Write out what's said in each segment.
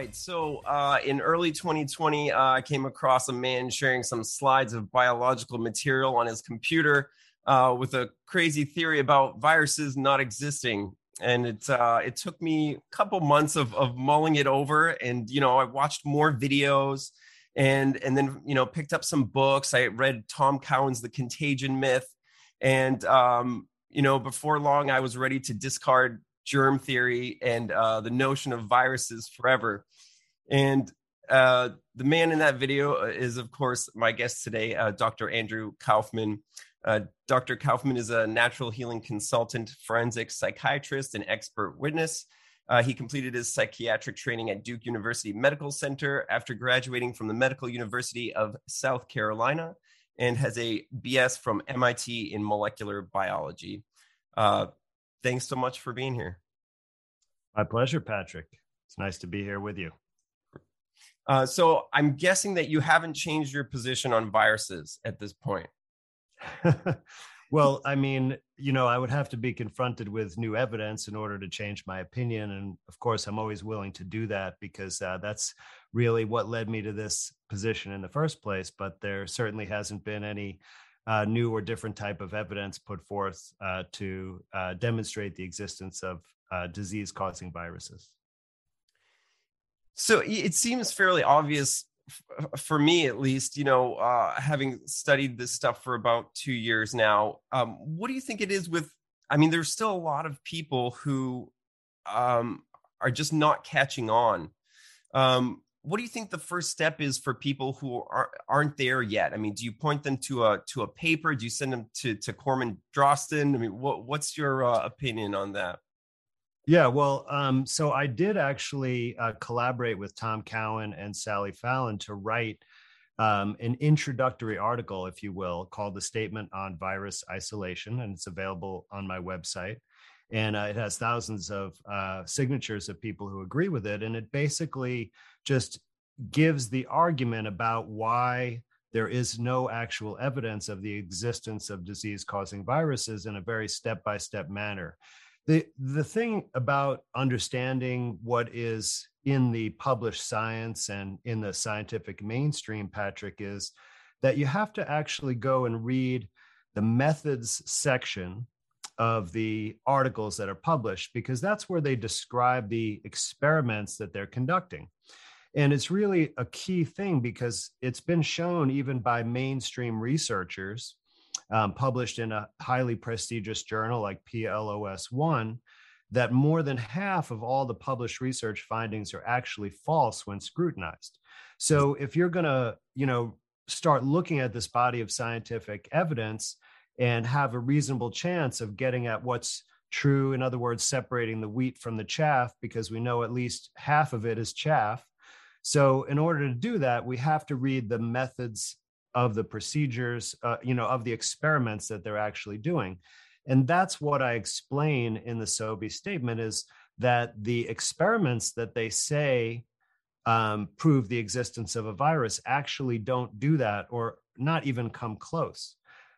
right. So uh, in early 2020, uh, I came across a man sharing some slides of biological material on his computer uh, with a crazy theory about viruses not existing. And it uh, it took me a couple months of, of mulling it over, and you know I watched more videos, and and then you know picked up some books. I read Tom Cowan's The Contagion Myth, and um, you know before long I was ready to discard germ theory and uh, the notion of viruses forever. And uh, the man in that video uh, is, of course, my guest today, uh, Dr. Andrew Kaufman. Uh, Dr. Kaufman is a natural healing consultant, forensic psychiatrist, and expert witness. Uh, he completed his psychiatric training at Duke University Medical Center after graduating from the Medical University of South Carolina and has a BS from MIT in molecular biology. Uh, thanks so much for being here. My pleasure, Patrick. It's nice to be here with you. Uh, so I'm guessing that you haven't changed your position on viruses at this point. well, I mean, you know, I would have to be confronted with new evidence in order to change my opinion. And of course, I'm always willing to do that because uh, that's really what led me to this position in the first place. But there certainly hasn't been any uh, new or different type of evidence put forth uh, to uh, demonstrate the existence of uh, disease causing viruses. So it seems fairly obvious for me at least you know uh, having studied this stuff for about two years now um, what do you think it is with i mean there's still a lot of people who um, are just not catching on um, what do you think the first step is for people who are, aren't there yet? I mean, do you point them to a to a paper? Do you send them to to Corman Drosten? I mean, what what's your uh, opinion on that? Yeah, well, um, so I did actually uh, collaborate with Tom Cowan and Sally Fallon to write um, an introductory article, if you will, called "The Statement on Virus Isolation," and it's available on my website. And uh, it has thousands of uh, signatures of people who agree with it and it basically just gives the argument about why there is no actual evidence of the existence of disease causing viruses in a very step by step manner the the thing about understanding what is in the published science and in the scientific mainstream patrick is that you have to actually go and read the methods section of the articles that are published because that's where they describe the experiments that they're conducting. And it's really a key thing because it's been shown even by mainstream researchers um, published in a highly prestigious journal like PLOS One that more than half of all the published research findings are actually false when scrutinized. So if you're going to, you know, start looking at this body of scientific evidence, and have a reasonable chance of getting at what's true. In other words, separating the wheat from the chaff, because we know at least half of it is chaff. So, in order to do that, we have to read the methods of the procedures, uh, you know, of the experiments that they're actually doing. And that's what I explain in the SOVI statement is that the experiments that they say um, prove the existence of a virus actually don't do that or not even come close.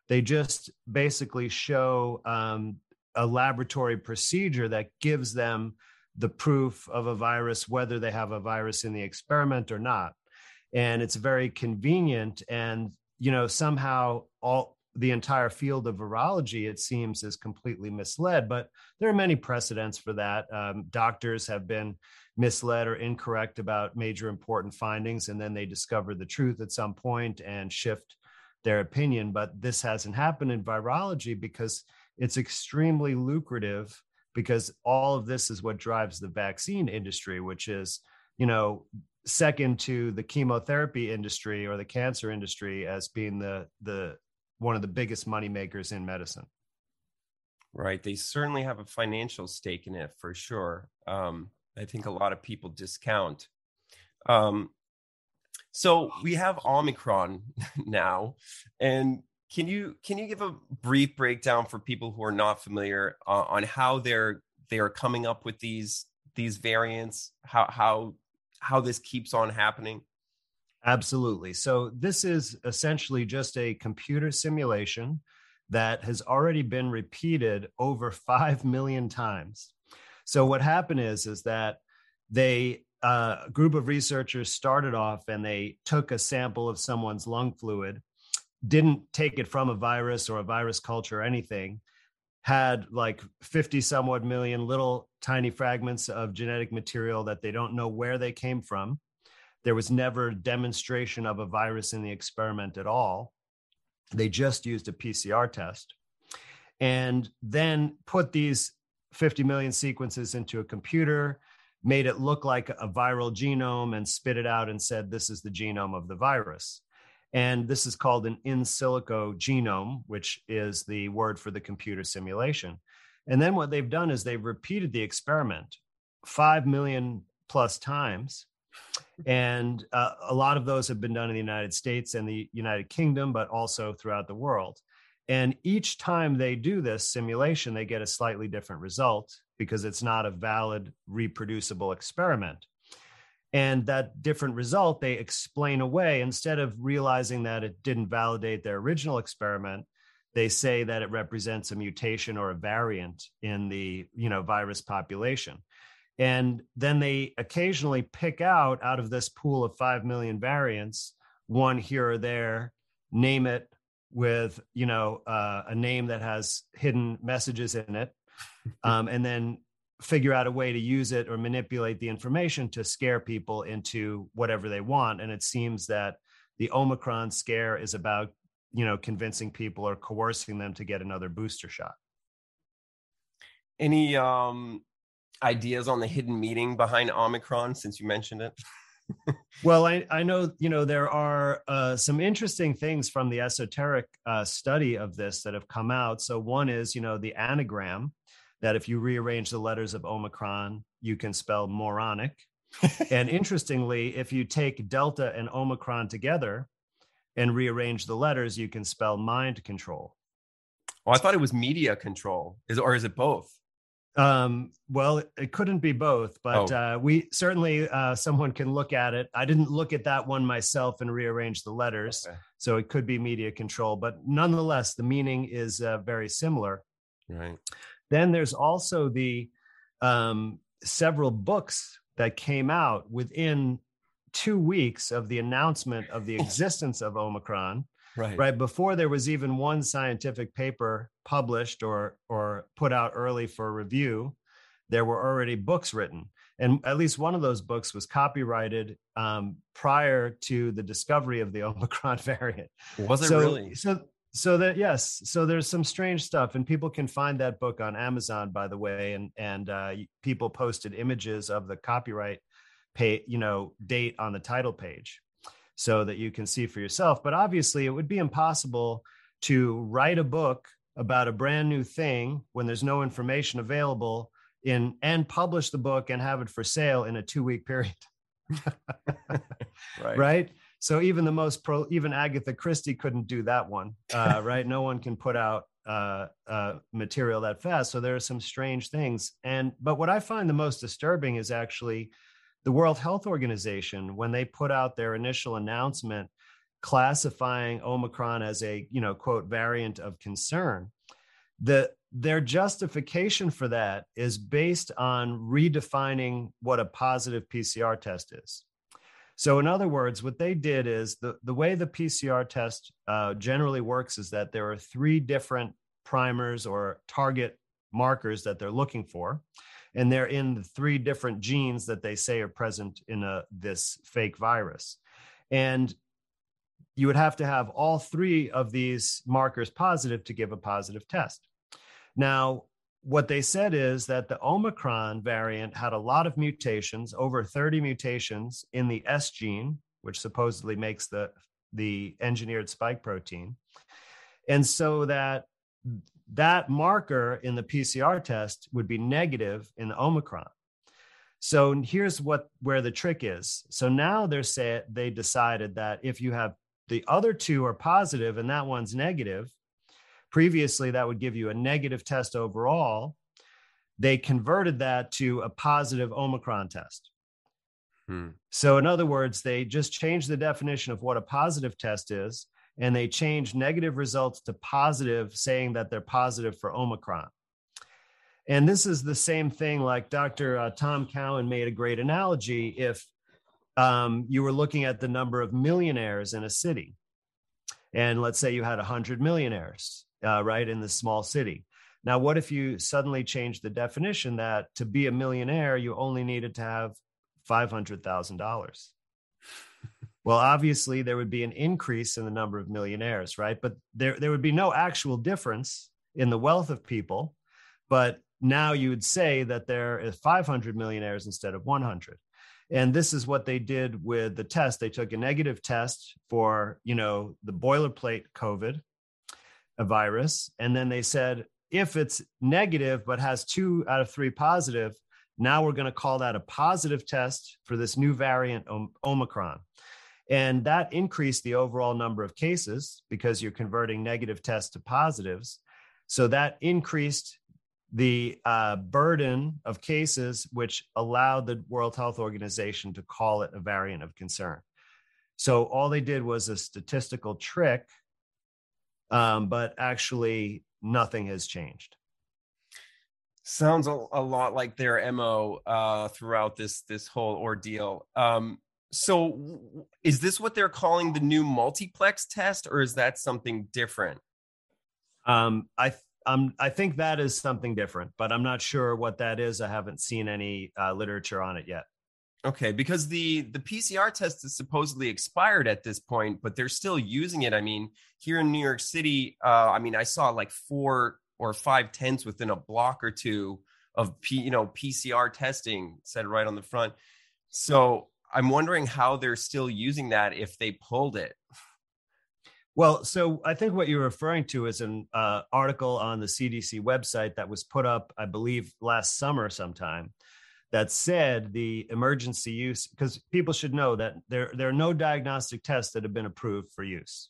They just basically show um, a laboratory procedure that gives them the proof of a virus, whether they have a virus in the experiment or not. And it's very convenient. And, you know, somehow all the entire field of virology, it seems, is completely misled. But there are many precedents for that. Um, doctors have been misled or incorrect about major important findings, and then they discover the truth at some point and shift their opinion. But this hasn't happened in virology because it's extremely lucrative because all of this is what drives the vaccine industry, which is, you know, second to the chemotherapy industry or the cancer industry as being the the one of the biggest money makers in medicine. Right. They certainly have a financial stake in it for sure. Um, I think a lot of people discount. Um, so we have Omicron now, and can you can you give a brief breakdown for people who are not familiar uh, on how they're they are coming up with these these variants, how how how this keeps on happening? Absolutely. So this is essentially just a computer simulation that has already been repeated over 5 million times. So what happened is is that they uh, a group of researchers started off and they took a sample of someone's lung fluid, didn't take it from a virus or a virus culture or anything, had like 50 somewhat million little tiny fragments of genetic material that they don't know where they came from. There was never demonstration of a virus in the experiment at all. They just used a PCR test and then put these 50 million sequences into a computer, made it look like a viral genome, and spit it out and said, This is the genome of the virus. And this is called an in silico genome, which is the word for the computer simulation. And then what they've done is they've repeated the experiment 5 million plus times. And uh, a lot of those have been done in the United States and the United Kingdom, but also throughout the world. And each time they do this simulation, they get a slightly different result because it's not a valid, reproducible experiment. And that different result they explain away instead of realizing that it didn't validate their original experiment. They say that it represents a mutation or a variant in the you know virus population. And then they occasionally pick out out of this pool of 5 million variants, one here or there, name it with you know uh, a name that has hidden messages in it um, and then figure out a way to use it or manipulate the information to scare people into whatever they want and it seems that the omicron scare is about you know convincing people or coercing them to get another booster shot any um ideas on the hidden meaning behind omicron since you mentioned it well, I, I know, you know, there are uh, some interesting things from the esoteric uh, study of this that have come out. So one is, you know, the anagram that if you rearrange the letters of Omicron, you can spell moronic. and interestingly, if you take Delta and Omicron together and rearrange the letters, you can spell mind control. Oh, I thought it was media control. Is or is it both? Um, well, it couldn't be both, but oh. uh, we certainly uh, someone can look at it. I didn't look at that one myself and rearrange the letters, okay. so it could be media control. But nonetheless, the meaning is uh, very similar. Right. Then there's also the um, several books that came out within two weeks of the announcement of the existence of Omicron right. right before there was even one scientific paper published or or put out early for review there were already books written. And at least one of those books was copyrighted um, prior to the discovery of the omicron variant. Was it so, really? so so that yes so there's some strange stuff and people can find that book on amazon by the way and and uh, people posted images of the copyright pay you know date on the title page so that you can see for yourself. But obviously, it would be impossible to write a book about a brand new thing when there's no information available in and publish the book and have it for sale in a two week period. right. right. So even the most pro, even Agatha Christie couldn't do that one, uh, right? No one can put out uh, uh, material that fast. So there are some strange things. And but what I find the most disturbing is actually the World Health Organization, when they put out their initial announcement classifying Omicron as a, you know, quote, variant of concern, the their justification for that is based on redefining what a positive PCR test is. So, in other words, what they did is the, the way the PCR test uh, generally works is that there are three different primers or target markers that they're looking for and they're in the three different genes that they say are present in a, this fake virus. And you would have to have all three of these markers positive to give a positive test. Now, what they said is that the Omicron variant had a lot of mutations, over 30 mutations in the S gene, which supposedly makes the, the engineered spike protein. And so that that marker in the PCR test would be negative in the Omicron. So here's what where the trick is. So now they're say they decided that if you have the other two are positive and that one's negative, previously that would give you a negative test overall. They converted that to a positive Omicron test. Hmm. So, in other words, they just changed the definition of what a positive test is and they change negative results to positive, saying that they're positive for Omicron. And this is the same thing, like Dr. Uh, Tom Cowan made a great analogy. If um, you were looking at the number of millionaires in a city, and let's say you had 100 millionaires, uh, right, in this small city. Now, what if you suddenly change the definition that to be a millionaire, you only needed to have $500,000? Well, obviously, there would be an increase in the number of millionaires, right? But there, there would be no actual difference in the wealth of people. But now you would say that there is 500 millionaires instead of 100 and this is what they did with the test they took a negative test for you know the boilerplate covid a virus and then they said if it's negative but has two out of three positive now we're going to call that a positive test for this new variant omicron and that increased the overall number of cases because you're converting negative tests to positives so that increased the uh, burden of cases, which allowed the World Health Organization to call it a variant of concern. So all they did was a statistical trick, um, but actually nothing has changed. Sounds a, a lot like their mo uh, throughout this this whole ordeal. Um, so, is this what they're calling the new multiplex test, or is that something different? Um, I um, I think that is something different, but I'm not sure what that is. I haven't seen any uh, literature on it yet. Okay, because the the PCR test is supposedly expired at this point, but they're still using it. I mean, here in New York City, uh, I mean, I saw like four or five tents within a block or two of P, you know PCR testing said right on the front. So I'm wondering how they're still using that if they pulled it. Well, so I think what you're referring to is an uh, article on the CDC website that was put up, I believe, last summer sometime, that said the emergency use because people should know that there there are no diagnostic tests that have been approved for use.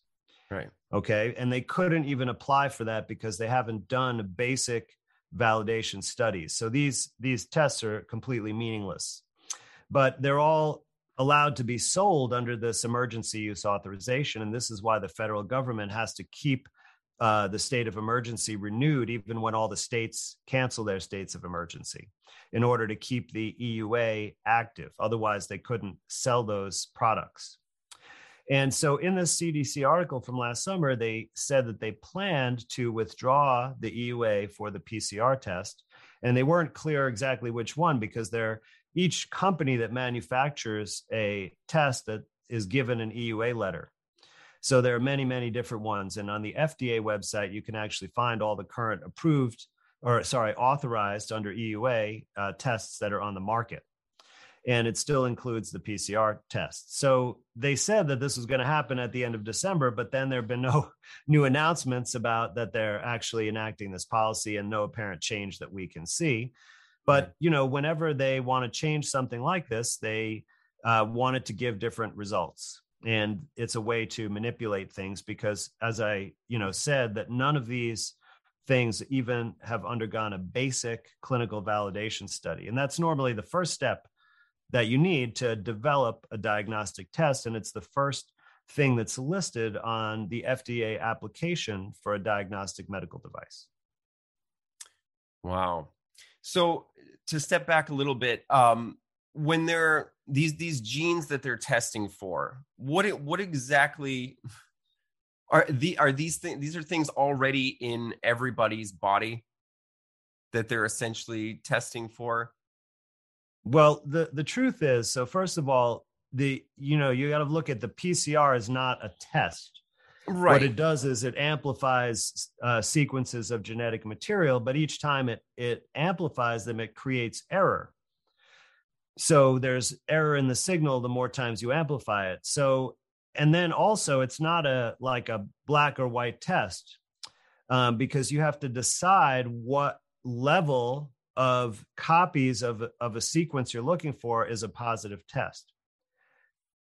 Right. Okay, and they couldn't even apply for that because they haven't done basic validation studies. So these these tests are completely meaningless. But they're all allowed to be sold under this emergency use authorization. And this is why the federal government has to keep uh, the state of emergency renewed, even when all the states cancel their states of emergency, in order to keep the EUA active. Otherwise, they couldn't sell those products. And so, in this CDC article from last summer, they said that they planned to withdraw the EUA for the PCR test. And they weren't clear exactly which one because they're each company that manufactures a test that is given an EUA letter. So there are many, many different ones. And on the FDA website, you can actually find all the current approved or sorry, authorized under EUA uh, tests that are on the market. And it still includes the PCR test. So they said that this was going to happen at the end of December, but then there have been no new announcements about that they're actually enacting this policy and no apparent change that we can see. But you know, whenever they want to change something like this, they uh, want it to give different results, and it's a way to manipulate things. Because, as I you know said, that none of these things even have undergone a basic clinical validation study, and that's normally the first step that you need to develop a diagnostic test, and it's the first thing that's listed on the FDA application for a diagnostic medical device. Wow. So to step back a little bit, um, when they're these these genes that they're testing for, what it, what exactly are the are these things? These are things already in everybody's body that they're essentially testing for. Well, the the truth is, so first of all, the you know you got to look at the PCR is not a test. Right. What it does is it amplifies uh, sequences of genetic material, but each time it it amplifies them, it creates error. So there's error in the signal the more times you amplify it. So and then also it's not a like a black or white test um, because you have to decide what level of copies of of a sequence you're looking for is a positive test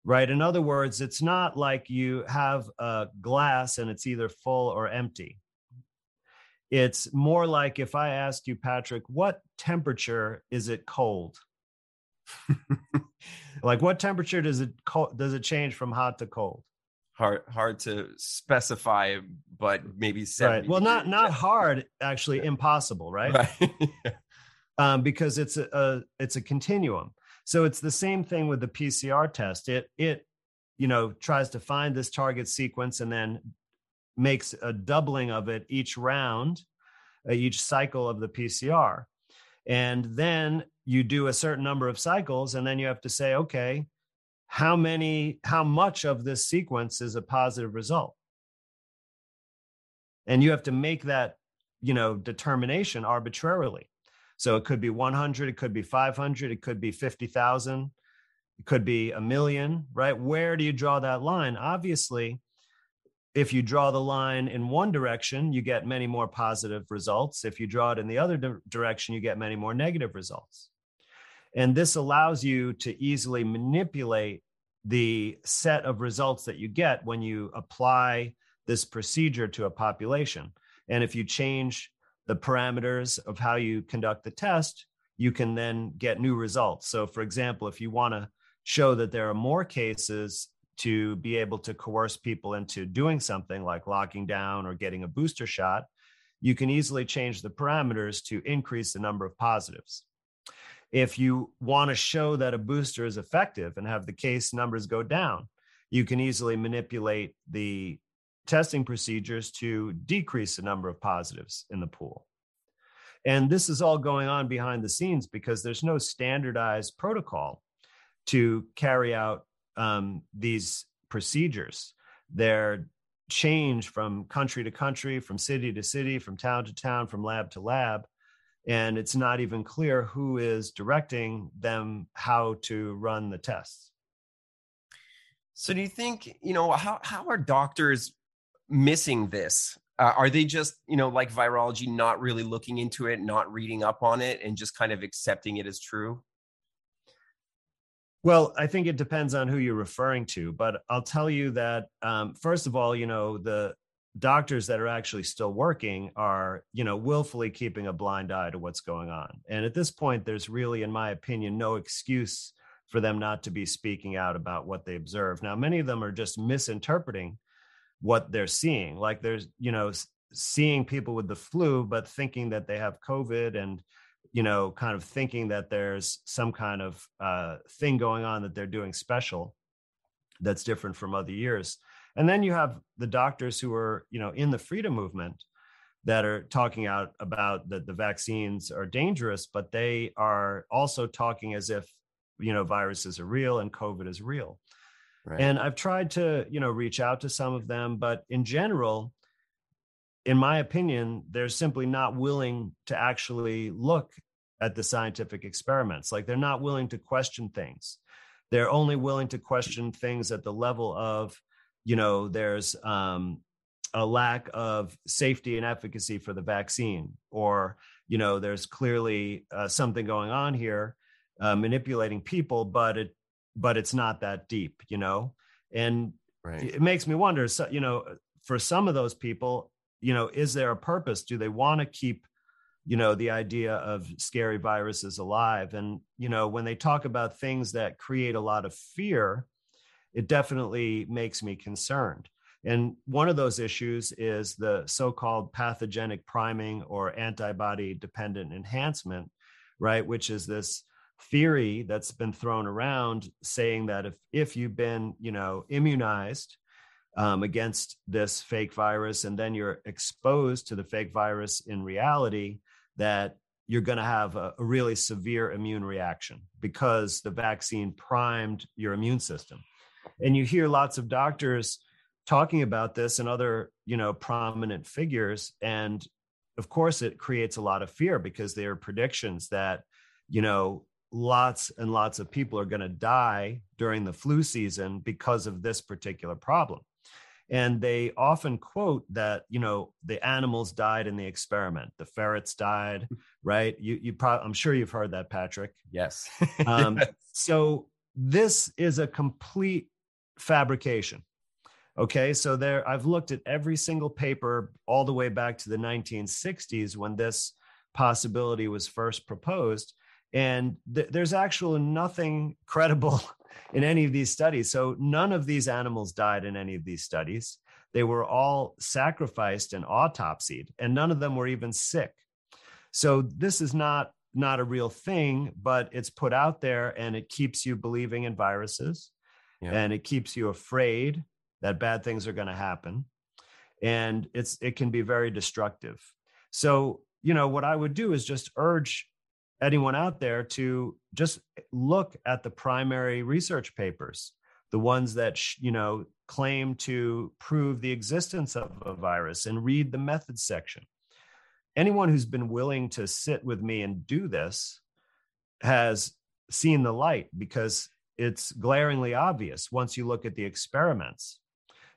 right? In other words, it's not like you have a glass and it's either full or empty. It's more like if I asked you, Patrick, what temperature is it cold? like what temperature does it co- does it change from hot to cold? hard hard to specify but maybe 70 right well not not hard actually impossible right, right. um, because it's a, a it's a continuum so it's the same thing with the pcr test. It it you know tries to find this target sequence and then makes a doubling of it each round uh, each cycle of the pcr and then you do a certain number of cycles and then you have to say okay how many how much of this sequence is a positive result? And you have to make that you know determination arbitrarily so it could be 100 it could be 500 it could be 50,000 it could be a million right? Where do you draw that line? Obviously if you draw the line in one direction you get many more positive results. If you draw it in the other di- direction you get many more negative results. And this allows you to easily manipulate the set of results that you get when you apply this procedure to a population. And if you change the parameters of how you conduct the test, you can then get new results. So, for example, if you want to show that there are more cases to be able to coerce people into doing something like locking down or getting a booster shot, you can easily change the parameters to increase the number of positives if you want to show that a booster is effective and have the case numbers go down, you can easily manipulate the testing procedures to decrease the number of positives in the pool. And this is all going on behind the scenes because there's no standardized protocol to carry out um, these procedures. They're change from country to country, from city to city, from town to town, from lab to lab and it's not even clear who is directing them how to run the tests. So, do you think you know how how are doctors missing this? Uh, are they just you know like virology, not really looking into it, not reading up on it, and just kind of accepting it as true? Well, I think it depends on who you're referring to, but I'll tell you that um, first of all, you know the doctors that are actually still working are you know willfully keeping a blind eye to what's going on and at this point there's really in my opinion no excuse for them not to be speaking out about what they observe now many of them are just misinterpreting what they're seeing like there's you know seeing people with the flu but thinking that they have covid and you know kind of thinking that there's some kind of uh, thing going on that they're doing special that's different from other years and then you have the doctors who are, you know, in the freedom movement that are talking out about that the vaccines are dangerous, but they are also talking as if, you know, viruses are real and COVID is real. And I've tried to, you know, reach out to some of them, but in general, in my opinion, they're simply not willing to actually look at the scientific experiments. Like they're not willing to question things. They're only willing to question things at the level of you know there's um, a lack of safety and efficacy for the vaccine or you know there's clearly uh, something going on here uh, manipulating people but it but it's not that deep you know and right. it makes me wonder so, you know uh, for some of those people you know is there a purpose do they want to keep you know the idea of scary viruses alive and you know when they talk about things that create a lot of fear it definitely makes me concerned. And one of those issues is the so called pathogenic priming or antibody dependent enhancement, right? Which is this theory that's been thrown around saying that if, if you've been, you know, immunized um, against this fake virus and then you're exposed to the fake virus in reality, that you're going to have a, a really severe immune reaction because the vaccine primed your immune system. And you hear lots of doctors talking about this and other you know prominent figures and of course it creates a lot of fear because there are predictions that you know lots and lots of people are going to die during the flu season because of this particular problem and they often quote that you know the animals died in the experiment the ferrets died right you you probably i'm sure you've heard that patrick yes um, so this is a complete fabrication. Okay, so there I've looked at every single paper all the way back to the 1960s when this possibility was first proposed. And th- there's actually nothing credible in any of these studies. So none of these animals died in any of these studies. They were all sacrificed and autopsied, and none of them were even sick. So this is not not a real thing, but it's put out there and it keeps you believing in viruses yeah. and it keeps you afraid that bad things are going to happen. And it's it can be very destructive. So, you know, what I would do is just urge anyone out there to just look at the primary research papers, the ones that, you know, claim to prove the existence of a virus and read the methods section. Anyone who's been willing to sit with me and do this has seen the light because it's glaringly obvious once you look at the experiments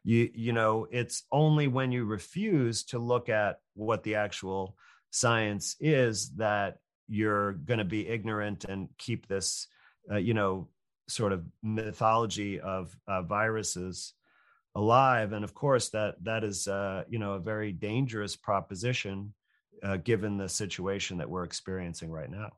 you you know it's only when you refuse to look at what the actual science is that you're going to be ignorant and keep this, uh, you know, sort of mythology of uh, viruses alive. And of course, that that is, uh, you know, a very dangerous proposition uh, given the situation that we're experiencing right now.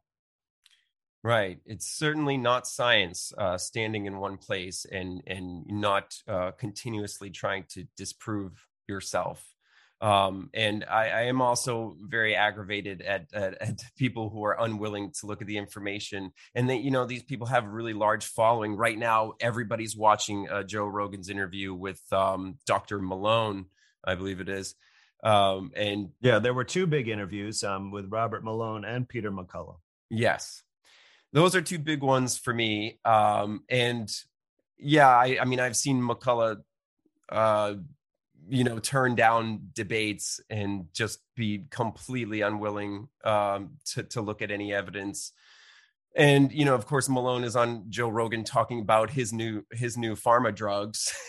Right. It's certainly not science uh, standing in one place and and not uh, continuously trying to disprove yourself um, and I, I, am also very aggravated at, at, at, people who are unwilling to look at the information. And that you know these people have a really large following. Right now everybody's watching uh, joe rogan's interview with um, dr malone i believe it is. Um, and yeah there were two big interviews um, with robert malone and peter mccullough. Yes. Those are two big ones for me. Um, and yeah I, I mean i've seen mccullough uh, you know turn down debates and just be completely unwilling um, to to look at any evidence. And you know of course malone is on joe rogan talking about his new his new pharma drugs.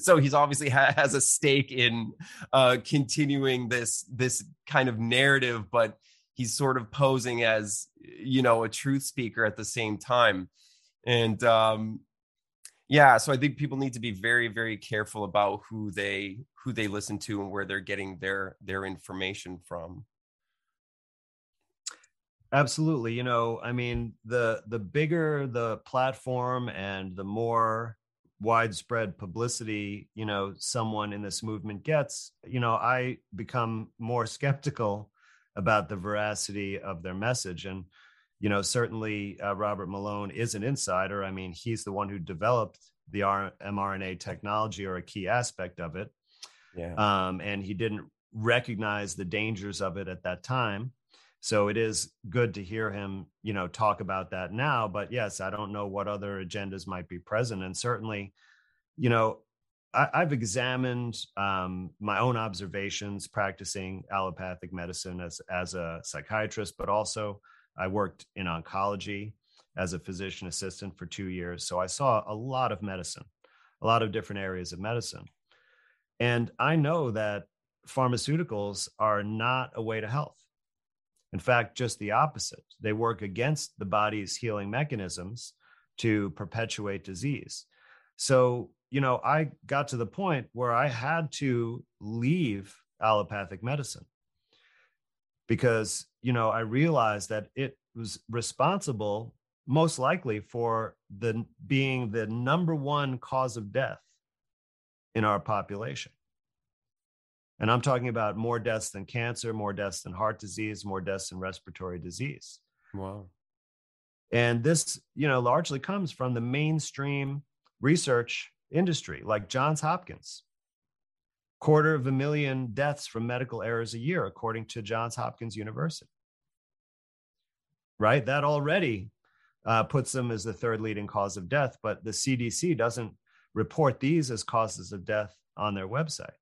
So he's obviously ha- has a stake in uh continuing this this kind of narrative but he's sort of posing as you know a truth speaker at the same time. And um yeah so i think people need to be very very careful about who they who they listen to and where they're getting their their information from. Absolutely you know i mean the the bigger the platform and the more widespread publicity you know someone in this movement gets you know i become more skeptical about the veracity of their message. And you know, certainly uh, Robert Malone is an insider. I mean, he's the one who developed the R- mRNA technology or a key aspect of it. Yeah. Um, and he didn't recognize the dangers of it at that time. So it is good to hear him, you know, talk about that now. But yes, I don't know what other agendas might be present. And certainly, you know, I, have examined um, my own observations practicing allopathic medicine as as a psychiatrist, but also I worked in oncology as a physician assistant for two years. So I saw a lot of medicine, a lot of different areas of medicine. And I know that pharmaceuticals are not a way to health. In fact, just the opposite. They work against the body's healing mechanisms to perpetuate disease. So, you know, I got to the point where I had to leave allopathic medicine because you know i realized that it was responsible most likely for the being the number one cause of death in our population. And i'm talking about more deaths than cancer more deaths than heart disease more deaths than respiratory disease. Wow. And this you know largely comes from the mainstream research industry like johns hopkins quarter of a million deaths from medical errors a year, according to Johns Hopkins University. Right? That already uh, puts them as the third leading cause of death, but the CDC doesn't report these as causes of death on their website.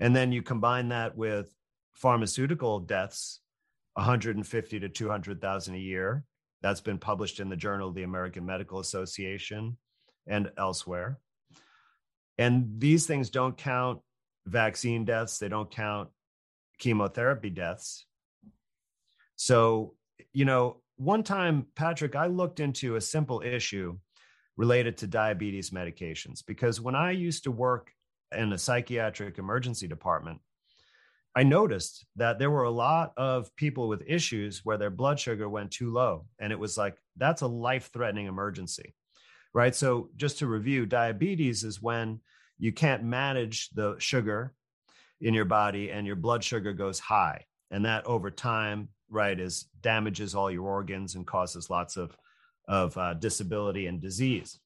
And then you combine that with pharmaceutical deaths, 150 to 200,000 a year. That's been published in the Journal of the American Medical Association and elsewhere. And these things don't count vaccine deaths, they don't count chemotherapy deaths. So, you know, one time, Patrick, I looked into a simple issue related to diabetes medications because when I used to work in a psychiatric emergency department, I noticed that there were a lot of people with issues where their blood sugar went too low. And it was like, that's a life threatening emergency, right? So, just to review, diabetes is when you can't manage the sugar in your body and your blood sugar goes high. And that over time, right, is damages all your organs and causes lots of, of uh, disability and disease.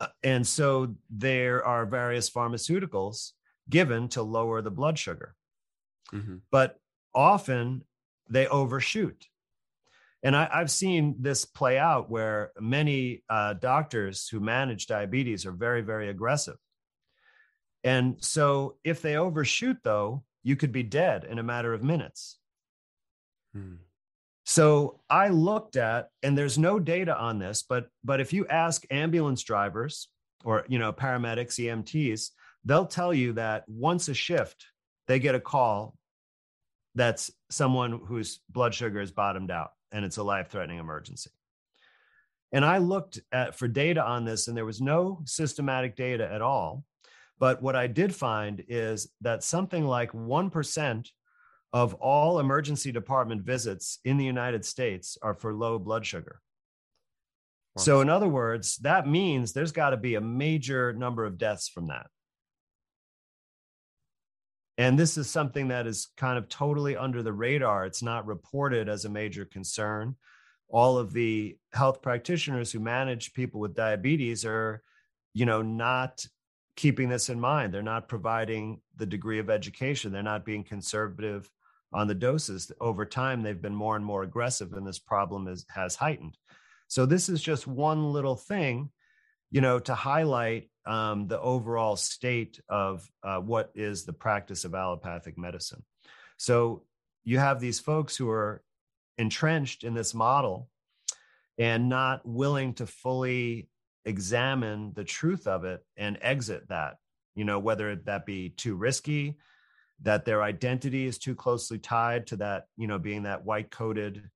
Uh, and so there are various pharmaceuticals given to lower the blood sugar. Mm-hmm. But often they overshoot. And I, have seen this play out where many uh, doctors who manage diabetes are very, very aggressive. And so if they overshoot, though, you could be dead in a matter of minutes. Hmm. So I looked at, and there's no data on this, but but if you ask ambulance drivers or you know paramedics, EMTs, they'll tell you that once a shift, they get a call that's someone whose blood sugar is bottomed out and it's a life threatening emergency. And I looked at for data on this, and there was no systematic data at all. But what I did find is that something like 1% of all emergency department visits in the United States are for low blood sugar. Wow. So, in other words, that means there's got to be a major number of deaths from that. And this is something that is kind of totally under the radar. It's not reported as a major concern. All of the health practitioners who manage people with diabetes are, you know, not keeping this in mind. They're not providing the degree of education. They're not being conservative on the doses. Over time, they've been more and more aggressive, and this problem is, has heightened. So, this is just one little thing, you know, to highlight um, the overall state of uh, what is the practice of allopathic medicine. So you have these folks who are entrenched in this model and not willing to fully examine the truth of it and exit that, you know, whether that be too risky, that their identity is too closely tied to that, you know, being that white coated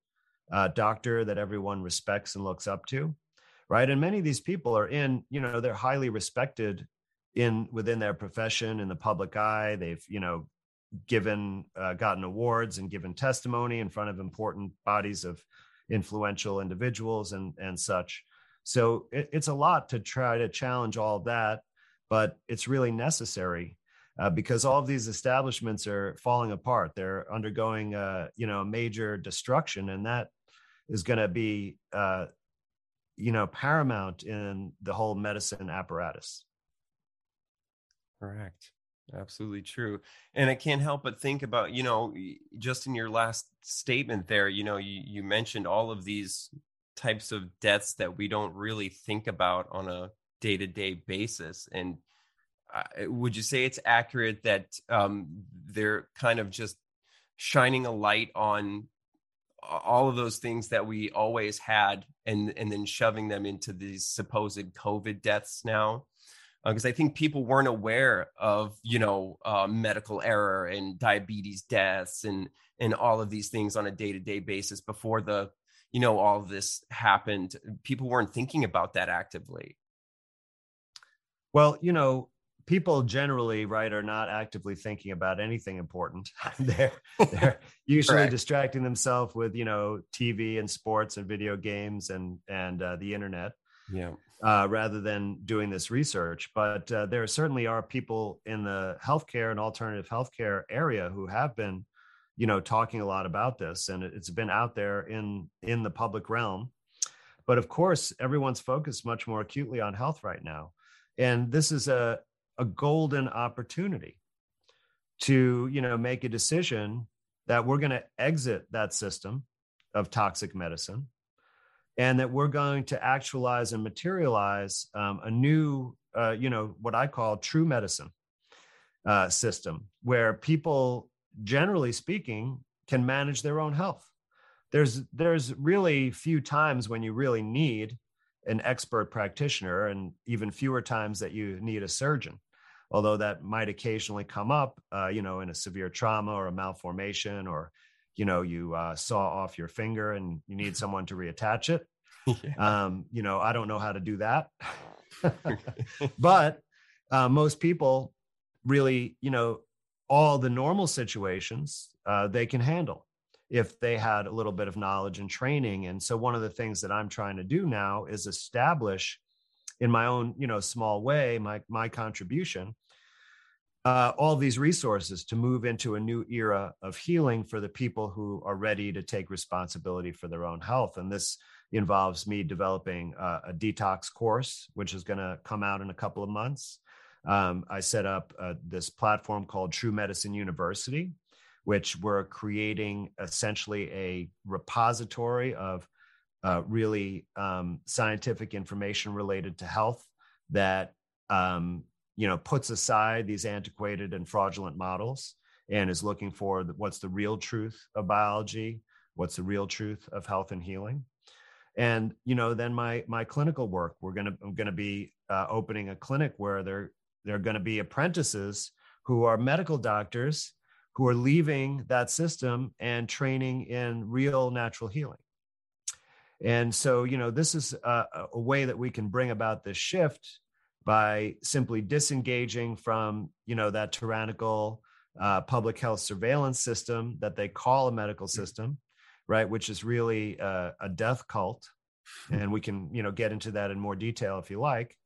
uh, doctor that everyone respects and looks up to right? And many of these people are in you know they're highly respected in within their profession in the public eye. They've you know given uh, gotten awards and given testimony in front of important bodies of influential individuals and and such. So it, it's a lot to try to challenge all that but it's really necessary uh, because all of these establishments are falling apart. They're undergoing uh, you know major destruction and that is going to be uh, you know paramount in the whole medicine apparatus. Correct. Absolutely true. And i can't help but think about you know just in your last statement there you know you, you mentioned all of these types of deaths that we don't really think about on a day-to-day basis. And uh, would you say it's accurate that um, they're kind of just shining a light on all of those things that we always had and and then shoving them into these supposed covid deaths now. Because uh, i think people weren't aware of you know uh, medical error and diabetes deaths and and all of these things on a day-to-day basis before the you know all of this happened. People weren't thinking about that actively. Well you know people generally right are not actively thinking about anything important. They're they're usually distracting themselves with you know tv and sports and video games and and uh, the internet yeah. uh, rather than doing this research. But uh, there certainly are people in the healthcare and alternative healthcare area who have been you know talking a lot about this and it's been out there in in the public realm. But of course everyone's focused much more acutely on health right now. And this is a a golden opportunity to you know make a decision that we're going to exit that system of toxic medicine and that we're going to actualize and materialize um, a new uh, you know what i call true medicine uh, system where people generally speaking can manage their own health. There's there's really few times when you really need an expert practitioner and even fewer times that you need a surgeon. Although that might occasionally come up uh, you know in a severe trauma or a malformation or you know you uh, saw off your finger and you need someone to reattach it yeah. um, you know i don't know how to do that. But uh, most people really you know all the normal situations uh, they can handle if they had a little bit of knowledge and training. And so one of the things that I'm trying to do now is establish in my own, you know, small way, my my contribution, uh, all these resources to move into a new era of healing for the people who are ready to take responsibility for their own health. And this involves me developing uh, a detox course, which is going to come out in a couple of months. Um, I set up uh, this platform called True Medicine University, which we're creating essentially a repository of uh, really um, scientific information related to health that um, you know puts aside these antiquated and fraudulent models and is looking for the, what's the real truth of biology what's the real truth of health and healing. And you know then my my clinical work we're going to i'm going to be uh, opening a clinic where there there are going to be apprentices who are medical doctors who are leaving that system and training in real natural healing. And so you know this is a, a way that we can bring about this shift by simply disengaging from you know that tyrannical uh, public health surveillance system that they call a medical mm. system right which is really a, a death cult. And we can you know get into that in more detail if you like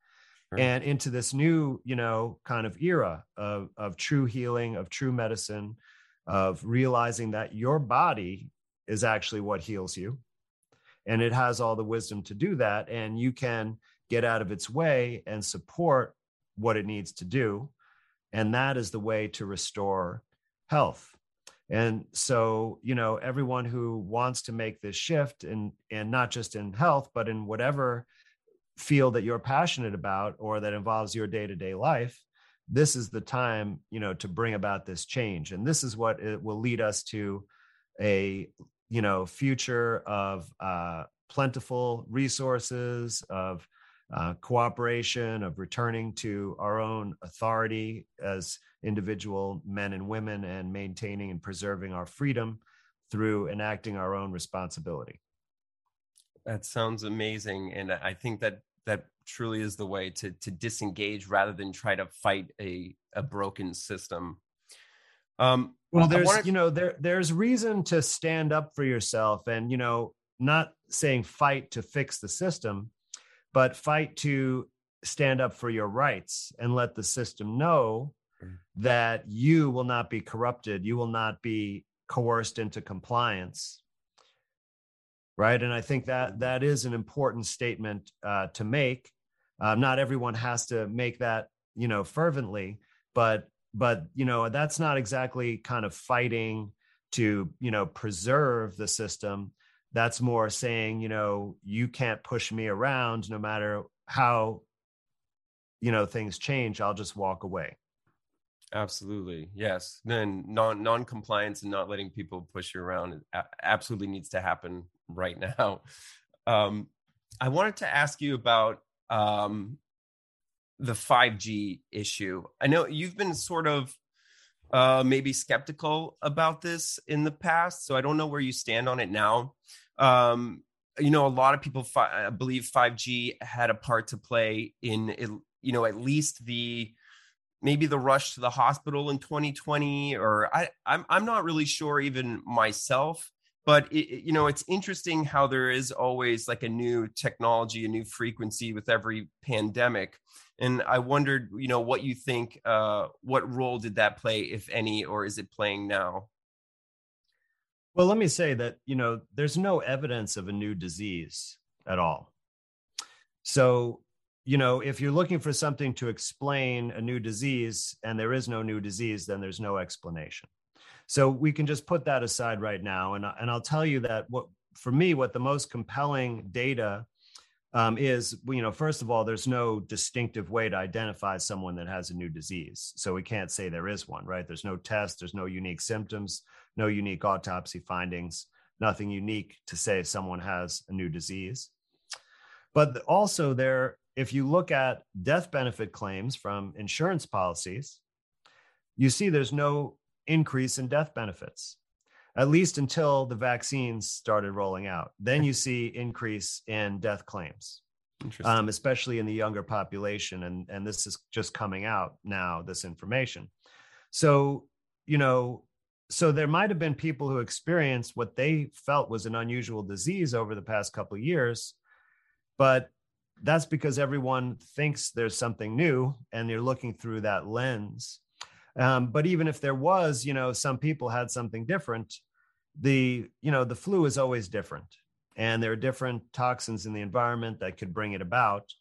and into this new you know kind of era of of true healing of true medicine of realizing that your body is actually what heals you and it has all the wisdom to do that and you can get out of its way and support what it needs to do. And that is the way to restore health. And so, you know, everyone who wants to make this shift and and not just in health, but in whatever field that you're passionate about or that involves your day-to-day life, this is the time, you know, to bring about this change. And this is what it will lead us to a, you know, future of uh, plentiful resources, of uh, cooperation, of returning to our own authority as individual men and women, and maintaining and preserving our freedom through enacting our own responsibility. That sounds amazing, and I think that that truly is the way to to disengage rather than try to fight a a broken system. Um, well, there's wanna... you know there there's reason to stand up for yourself, and you know not saying fight to fix the system, but fight to stand up for your rights and let the system know mm. that you will not be corrupted you will not be coerced into compliance right? And i think that that is an important statement uh, to make. Um, not everyone has to make that you know fervently but but you know that's not exactly kind of fighting to you know preserve the system. That's more saying you know you can't push me around no matter how you know things change. I'll just walk away. Absolutely. Yes. Then non non-compliance and not letting people push you around absolutely needs to happen right now um, i wanted to ask you about um, the 5g issue i know you've been sort of uh, maybe skeptical about this in the past so i don't know where you stand on it now um, you know, a lot of people fi- believe 5G had a part to play in, you know, at least the maybe the rush to the hospital in 2020, or I, I'm I'm not really sure even myself. But it, you know, it's interesting how there is always like a new technology, a new frequency with every pandemic. And I wondered, you know, what you think. Uh, what role did that play, if any, or is it playing now? Well, let me say that, you know, there's no evidence of a new disease at all. So, you know, if you're looking for something to explain a new disease and there is no new disease, then there's no explanation. So we can just put that aside right now. And, and I'll tell you that what, for me, what the most compelling data um, is, you know, first of all, there's no distinctive way to identify someone that has a new disease. So we can't say there is one, right? There's no test, there's no unique symptoms, no unique autopsy findings, nothing unique to say someone has a new disease. But also, there, if you look at death benefit claims from insurance policies, you see there's no increase in death benefits at least until the vaccines started rolling out. Then you see increase in death claims, um, especially in the younger population. And, and this is just coming out now, this information. So you know, so there might have been people who experienced what they felt was an unusual disease over the past couple of years, but that's because everyone thinks there's something new and they're looking through that lens. Um, but even if there was, you know, some people had something different, the, you know, the flu is always different. And there are different toxins in the environment that could bring it about.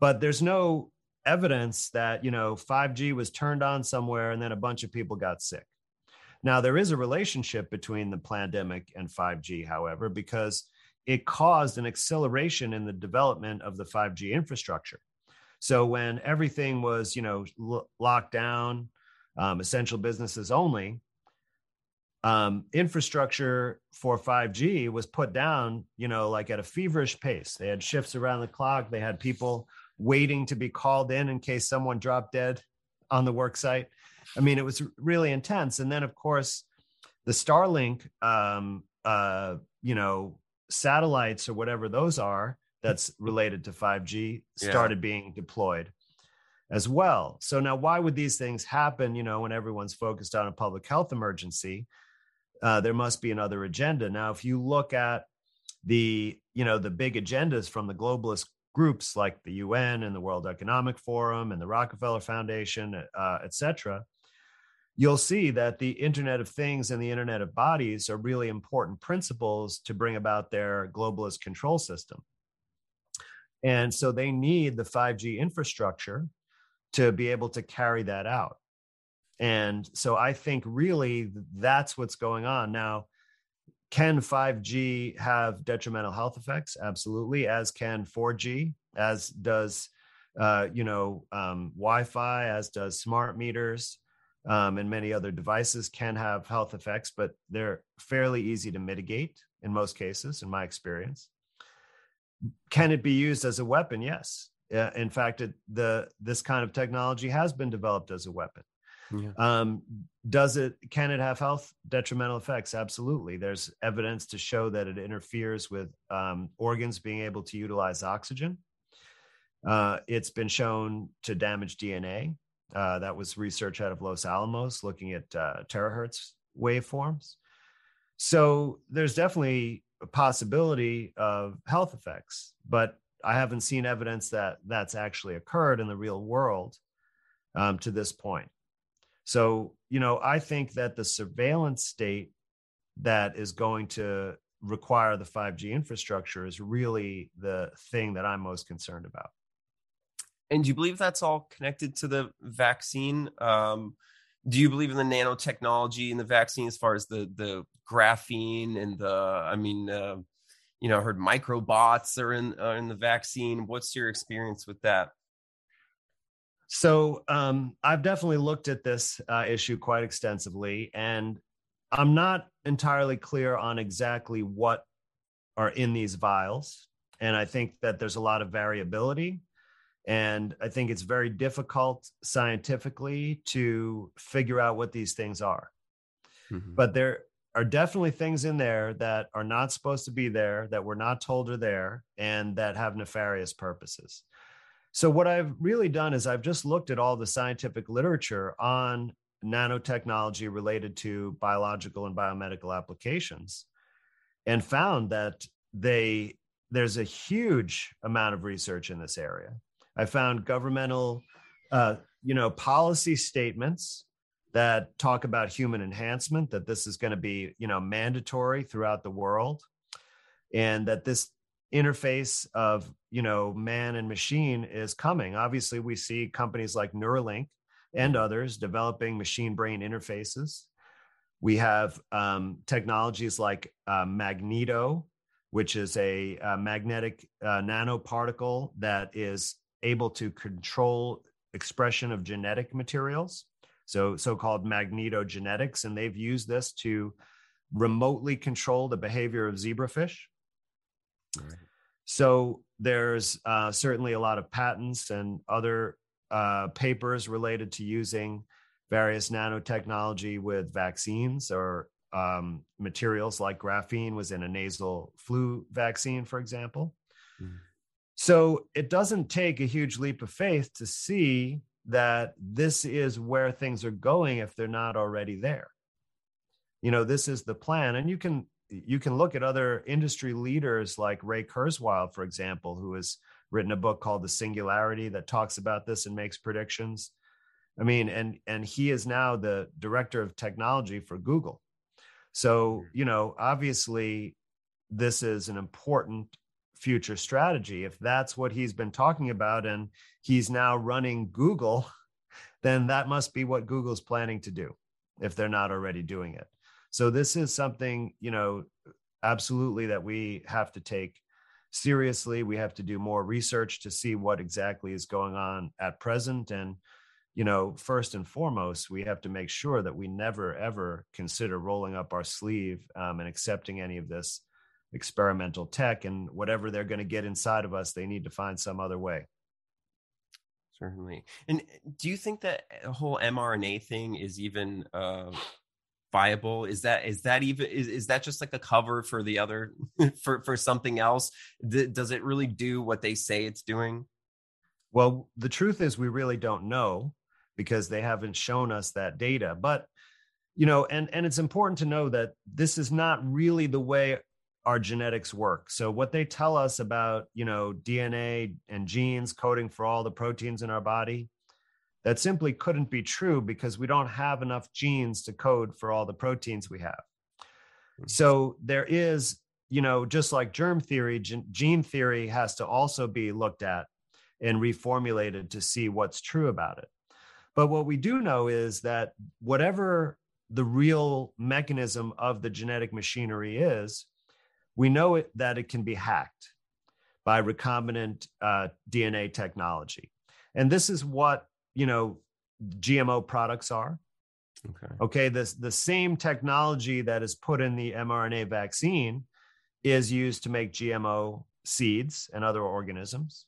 But there's no evidence that, you know, 5G was turned on somewhere and then a bunch of people got sick. Now, there is a relationship between the pandemic and 5G, however, because it caused an acceleration in the development of the 5G infrastructure. So when everything was, you know, l- locked down, um, essential businesses only, um, infrastructure for 5G was put down, you know, like at a feverish pace. They had shifts around the clock. They had people waiting to be called in in case someone dropped dead on the work site. I mean, it was really intense. And then, of course, the Starlink, um, uh, you know, satellites or whatever those are that's related to 5G started yeah. being deployed as well. So now why would these things happen, you know, when everyone's focused on a public health emergency? Uh, there must be another agenda. Now if you look at the, you know, the big agendas from the globalist groups like the UN and the World Economic Forum and the Rockefeller Foundation, uh, et cetera, you'll see that the Internet of Things and the Internet of Bodies are really important principles to bring about their globalist control system. And so they need the 5G infrastructure to be able to carry that out. And so I think really that's what's going on. Now, can 5G have detrimental health effects? Absolutely, as can 4G, as does uh, you know um, Wi-Fi, as does smart meters um, and many other devices can have health effects, but they're fairly easy to mitigate in most cases, in my experience. Can it be used as a weapon? Yes. Uh, in fact, it, the this kind of technology has been developed as a weapon. Yeah. Um, does it? Can it have health detrimental effects? Absolutely. There's evidence to show that it interferes with um, organs being able to utilize oxygen. Uh, it's been shown to damage DNA. Uh, that was research out of Los Alamos looking at uh, terahertz waveforms. So there's definitely a possibility of health effects, but I haven't seen evidence that that's actually occurred in the real world um, to this point. So, you know, I think that the surveillance state that is going to require the 5G infrastructure is really the thing that I'm most concerned about. And do you believe that's all connected to the vaccine? Um, do you believe in the nanotechnology in the vaccine as far as the the graphene and the? I mean, uh, you know, I heard microbots are in are in the vaccine. What's your experience with that? So um, I've definitely looked at this uh, issue quite extensively, and I'm not entirely clear on exactly what are in these vials. And I think that there's a lot of variability. And I think it's very difficult scientifically to figure out what these things are. Mm-hmm. But there are definitely things in there that are not supposed to be there, that we're not told are there, and that have nefarious purposes. So, what I've really done is I've just looked at all the scientific literature on nanotechnology related to biological and biomedical applications and found that they there's a huge amount of research in this area I found governmental, uh, you know, policy statements that talk about human enhancement, that this is going to be, you know, mandatory throughout the world, and that this interface of, you know, man and machine is coming. Obviously, we see companies like Neuralink and others developing machine brain interfaces. We have um, technologies like uh, Magneto, which is a, a magnetic uh, nanoparticle that is able to control expression of genetic materials, so so-called magnetogenetics, and they've used this to remotely control the behavior of zebrafish. Right. So there's uh, certainly a lot of patents and other uh, papers related to using various nanotechnology with vaccines or um, materials like graphene was in a nasal flu vaccine, for example. Mm. So it doesn't take a huge leap of faith to see that this is where things are going if they're not already there. You know, this is the plan. And you can you can look at other industry leaders like Ray Kurzweil, for example, who has written a book called The Singularity that talks about this and makes predictions. I mean, and and he is now the director of technology for Google. So, hmm. you know, obviously this is an important future strategy. If that's what he's been talking about and he's now running Google, then that must be what Google's planning to do if they're not already doing it. So this is something, you know, absolutely that we have to take seriously. We have to do more research to see what exactly is going on at present and you know, first and foremost, we have to make sure that we never ever consider rolling up our sleeve um, and accepting any of this experimental tech and whatever they're going to get inside of us, they need to find some other way. Certainly. And do you think that the whole mRNA thing is even uh, viable? Is that is that even is, is that just like a cover for the other for for something else? Does it really do what they say it's doing? Well, the truth is we really don't know because they haven't shown us that data. But you know, and and it's important to know that this is not really the way our genetics work. So what they tell us about, you know, DNA and genes coding for all the proteins in our body, that simply couldn't be true because we don't have enough genes to code for all the proteins we have. Hmm. So there is, you know, just like germ theory, gene theory has to also be looked at and reformulated to see what's true about it. But what we do know is that whatever the real mechanism of the genetic machinery is, we know it, that it can be hacked by recombinant uh, DNA technology. And this is what, you know, GMO products are. Okay. Okay. This, the same technology that is put in the mRNA vaccine is used to make GMO seeds and other organisms.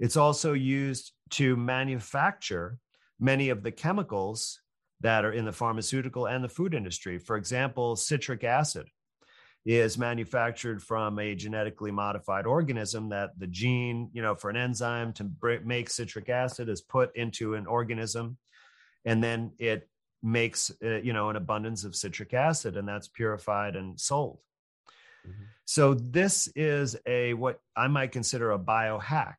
It's also used to manufacture many of the chemicals that are in the pharmaceutical and the food industry. For example, citric acid is manufactured from a genetically modified organism that the gene, you know, for an enzyme to make citric acid is put into an organism and then it makes, uh, you know, an abundance of citric acid and that's purified and sold. Mm-hmm. So this is a what I might consider a biohack.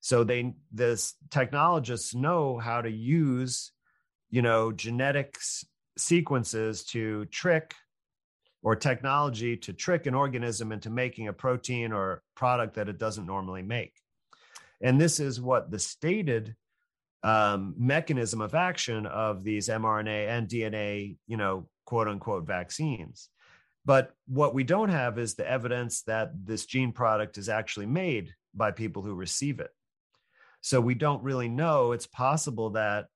So they this technologists know how to use, you know, genetics sequences to trick or technology to trick an organism into making a protein or product that it doesn't normally make. And this is what the stated um, mechanism of action of these mRNA and DNA, you know, quote unquote vaccines. But what we don't have is the evidence that this gene product is actually made by people who receive it. So we don't really know. It's possible that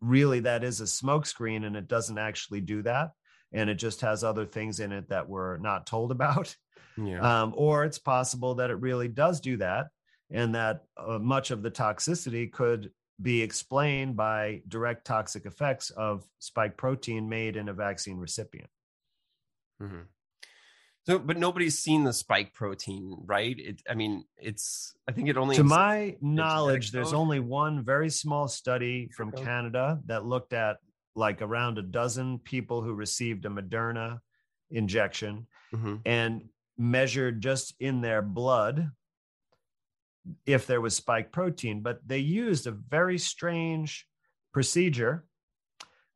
really that is a smokescreen and it doesn't actually do that and it just has other things in it that we're not told about. Yeah. Um, or it's possible that it really does do that, and that uh, much of the toxicity could be explained by direct toxic effects of spike protein made in a vaccine recipient. Mm-hmm. So, but nobody's seen the spike protein, right? It, I mean, it's. I think it only. To my knowledge, there's only one very small study from Canada that looked at like around a dozen people who received a Moderna injection mm-hmm. and measured just in their blood if there was spike protein. But they used a very strange procedure.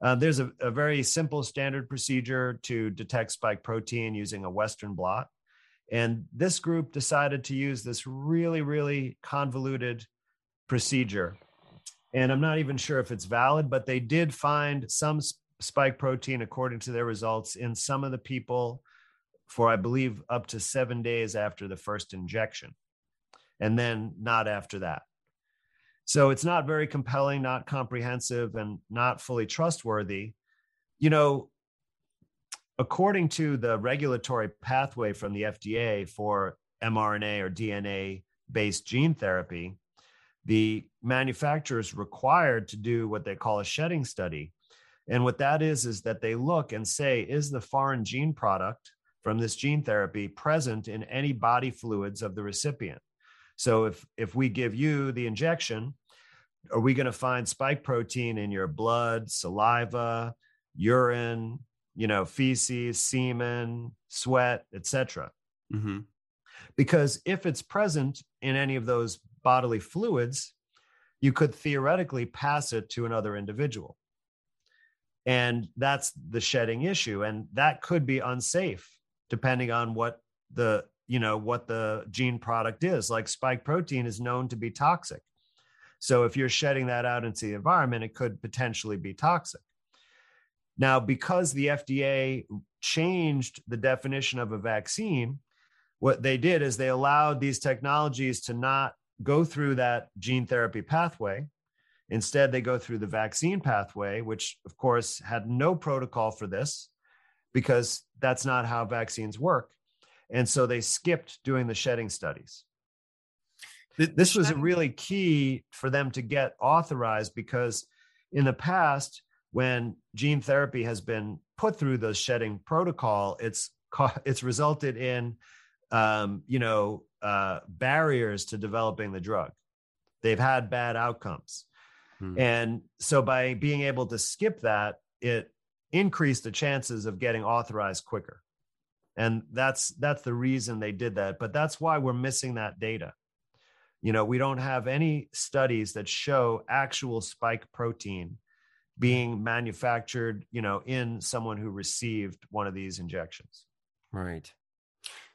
Uh, there's a, a very simple standard procedure to detect spike protein using a Western blot. And this group decided to use this really, really convoluted procedure and I'm not even sure if it's valid, but they did find some spike protein according to their results in some of the people for I believe up to 7 days after the first injection and then not after that. So it's not very compelling, not comprehensive and not fully trustworthy. You know, according to the regulatory pathway from the FDA for mRNA or DNA based gene therapy, the manufacturer is required to do what they call a shedding study. And what that is, is that they look and say, is the foreign gene product from this gene therapy present in any body fluids of the recipient? So if, if we give you the injection, are we going to find spike protein in your blood, saliva, urine, you know, feces, semen, sweat, etc.? Mm-hmm. Because if it's present in any of those bodily fluids, you could theoretically pass it to another individual. And that's the shedding issue. And that could be unsafe depending on what the, you know, what the gene product is. Like spike protein is known to be toxic. So if you're shedding that out into the environment, it could potentially be toxic. Now, because the FDA changed the definition of a vaccine, what they did is they allowed these technologies to not go through that gene therapy pathway. Instead, they go through the vaccine pathway, which, of course, had no protocol for this because that's not how vaccines work. And so they skipped doing the shedding studies. This was really key for them to get authorized because in the past, when gene therapy has been put through the shedding protocol, it's it's resulted in um, you know uh, barriers to developing the drug. They've had bad outcomes, hmm. and so by being able to skip that, it increased the chances of getting authorized quicker. And that's that's the reason they did that. But that's why we're missing that data. You know, we don't have any studies that show actual spike protein being manufactured, you know, in someone who received one of these injections. Right.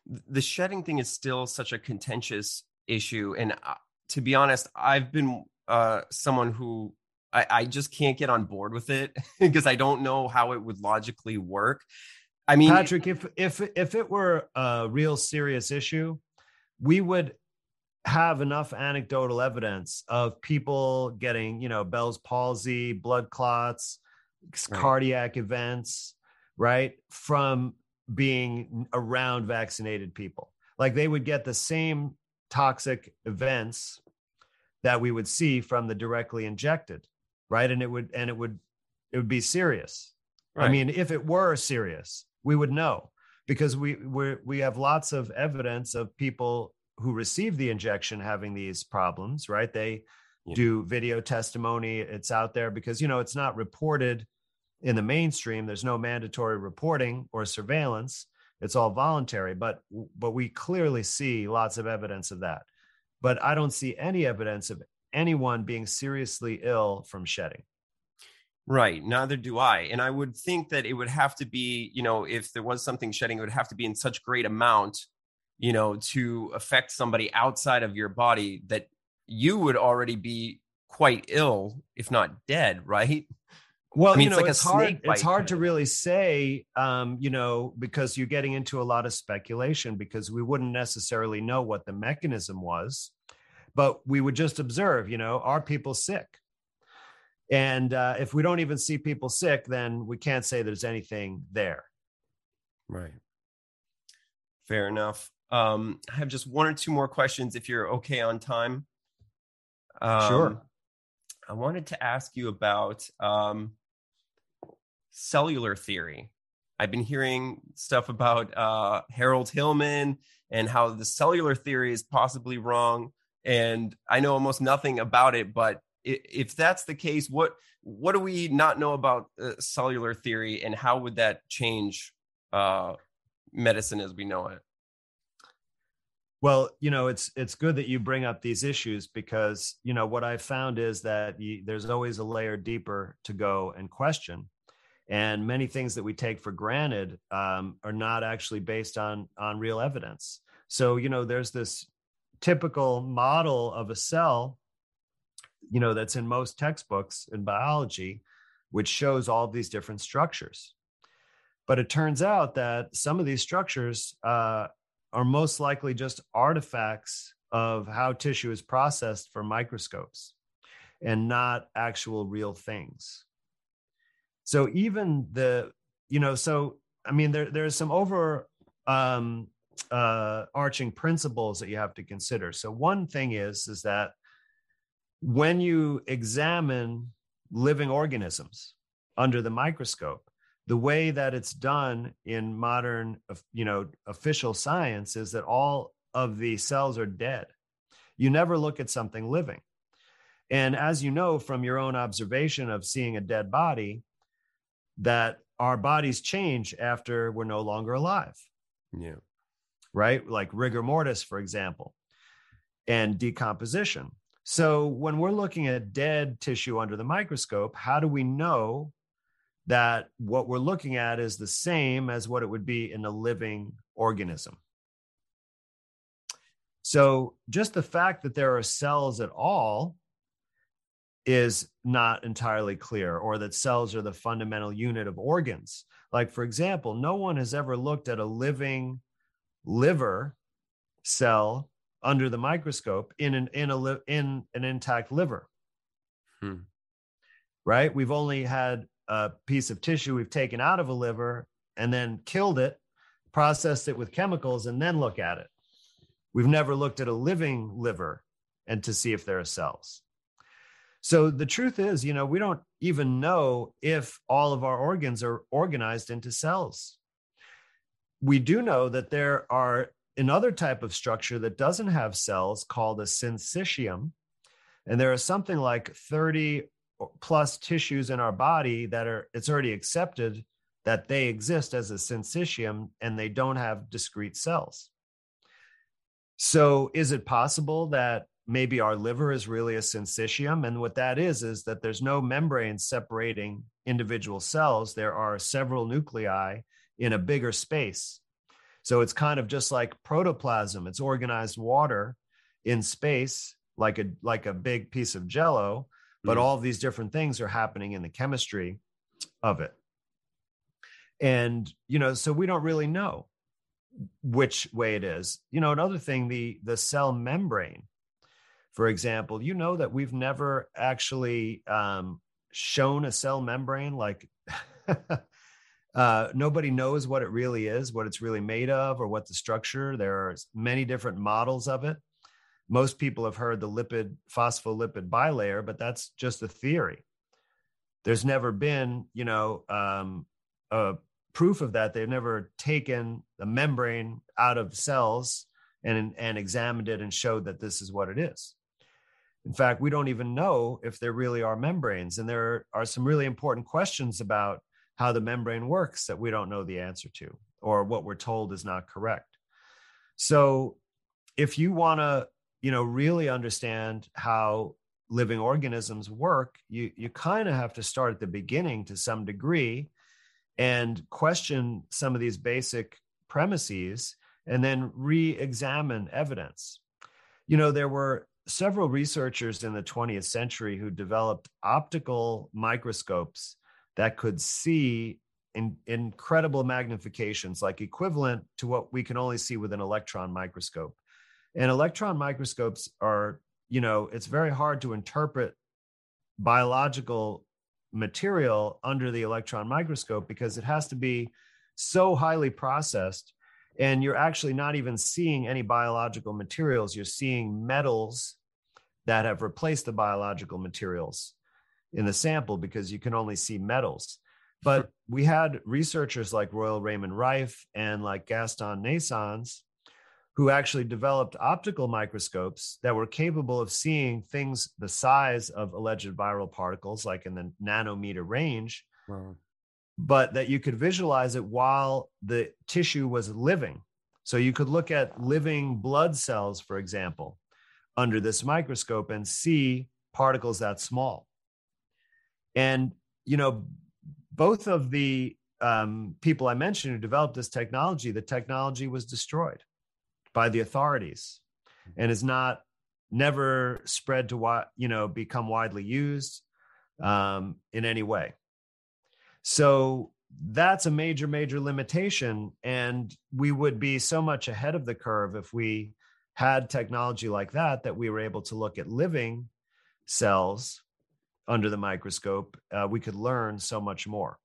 The shedding thing is still such a contentious issue. And uh, to be honest, I've been uh, someone who I, I just can't get on board with it because I don't know how it would logically work. I mean, Patrick, if if if it were a real serious issue, we would have enough anecdotal evidence of people getting, you know, Bell's palsy, blood clots, right. cardiac events, right, from being around vaccinated people. Like they would get the same toxic events that we would see from the directly injected, right? And it would and it would it would be serious. Right. I mean, if it were serious, we would know because we we we have lots of evidence of people who receive the injection having these problems, right? They yeah. do video testimony. It's out there because, you know, it's not reported in the mainstream. There's no mandatory reporting or surveillance. It's all voluntary, but but we clearly see lots of evidence of that. But I don't see any evidence of anyone being seriously ill from shedding. Right. Neither do I. And I would think that it would have to be, you know, if there was something shedding, it would have to be in such great amount you know, to affect somebody outside of your body that you would already be quite ill, if not dead, right? Well, I mean, you know, it's, like it's hard. It's hard to really say, um, you know, because you're getting into a lot of speculation because we wouldn't necessarily know what the mechanism was, but we would just observe, you know, are people sick? And uh, if we don't even see people sick, then we can't say there's anything there. Right. Fair enough. Um, I have just one or two more questions if you're okay on time. Um, sure. I wanted to ask you about um, cellular theory. I've been hearing stuff about uh, Harold Hillman and how the cellular theory is possibly wrong. And I know almost nothing about it, but if that's the case, what what do we not know about uh, cellular theory, and how would that change uh, medicine as we know it? Well, you know, it's it's good that you bring up these issues because you know what I've found is that you, there's always a layer deeper to go and question, and many things that we take for granted um, are not actually based on on real evidence. So you know, there's this typical model of a cell, you know, that's in most textbooks in biology, which shows all these different structures. But it turns out that some of these structures uh, are most likely just artifacts of how tissue is processed for microscopes and not actual real things. So even the, you know, so I mean, there there's some over um, uh, arching principles that you have to consider. So one thing is is that when you examine living organisms under the microscope, the way that it's done in modern you know official science is that all of the cells are dead you never look at something living And as you know from your own observation of seeing a dead body, that our bodies change after we're no longer alive. Yeah. Right? Like rigor mortis, for example, and decomposition. So when we're looking at dead tissue under the microscope, how do we know that what we're looking at is the same as what it would be in a living organism? So just the fact that there are cells at all is not entirely clear, or that cells are the fundamental unit of organs. Like, for example, no one has ever looked at a living liver cell under the microscope in an in a in an intact liver. Hmm. Right? We've only had a piece of tissue we've taken out of a liver and then killed it, processed it with chemicals, and then look at it. We've never looked at a living liver and to see if there are cells. So the truth is, you know, we don't even know if all of our organs are organized into cells. We do know that there are another type of structure that doesn't have cells called a syncytium. And there are something like 30 plus tissues in our body that are, it's already accepted that they exist as a syncytium and they don't have discrete cells. So is it possible that maybe our liver is really a syncytium. And what that is, is that there's no membrane separating individual cells. There are several nuclei in a bigger space. So it's kind of just like protoplasm. It's organized water in space, like a like a big piece of jello, but mm. all these different things are happening in the chemistry of it. And you know, so we don't really know which way it is. You know, another thing, the the cell membrane for example, you know that we've never actually um, shown a cell membrane like uh, nobody knows what it really is, what it's really made of, or what the structure. There are many different models of it. Most people have heard the lipid phospholipid bilayer, but that's just a theory. There's never been, you know, um, a proof of that. They've never taken the membrane out of cells and and examined it and showed that this is what it is. In fact, we don't even know if there really are membranes. And there are some really important questions about how the membrane works that we don't know the answer to, or what we're told is not correct. So if you want to, you know, really understand how living organisms work, you you kind of have to start at the beginning to some degree and question some of these basic premises and then re-examine evidence. You know, there were several researchers in the 20th century who developed optical microscopes that could see in incredible magnifications, like equivalent to what we can only see with an electron microscope. And electron microscopes are, you know, it's very hard to interpret biological material under the electron microscope because it has to be so highly processed and you're actually not even seeing any biological materials. You're seeing metals that have replaced the biological materials in the sample because you can only see metals. But we had researchers like royal raymond rife and like gaston naessens who actually developed optical microscopes that were capable of seeing things the size of alleged viral particles like in the nanometer range wow but that you could visualize it while the tissue was living. So you could look at living blood cells, for example, under this microscope and see particles that small. And, you know, both of the um, people I mentioned who developed this technology, the technology was destroyed by the authorities and is not never spread to you know, become widely used um, in any way. So that's a major, major limitation. And we would be so much ahead of the curve if we had technology like that, that we were able to look at living cells under the microscope. Uh, we could learn so much more.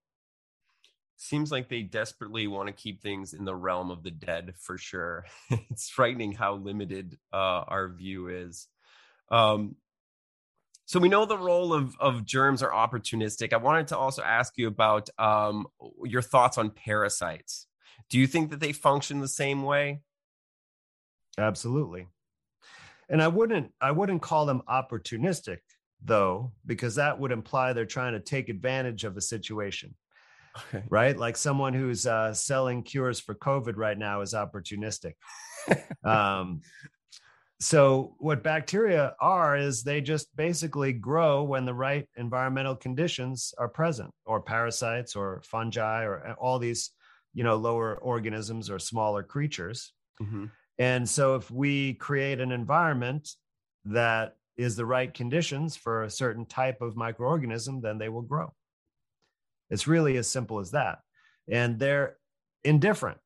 Seems like they desperately want to keep things in the realm of the dead for sure. it's frightening how limited uh, our view is. Um, so we know the role of, of germs are opportunistic. I wanted to also ask you about um, your thoughts on parasites. Do you think that they function the same way? Absolutely. And I wouldn't I wouldn't call them opportunistic. though, because that would imply they're trying to take advantage of a situation. Okay. Right? Like someone who's uh, selling cures for COVID right now is opportunistic. um, so, what bacteria are is they just basically grow when the right environmental conditions are present, or parasites, or fungi, or uh, all these, you know, lower organisms or smaller creatures. Mm-hmm. And so, if we create an environment that is the right conditions for a certain type of microorganism, then they will grow. It's really as simple as that. And they're indifferent.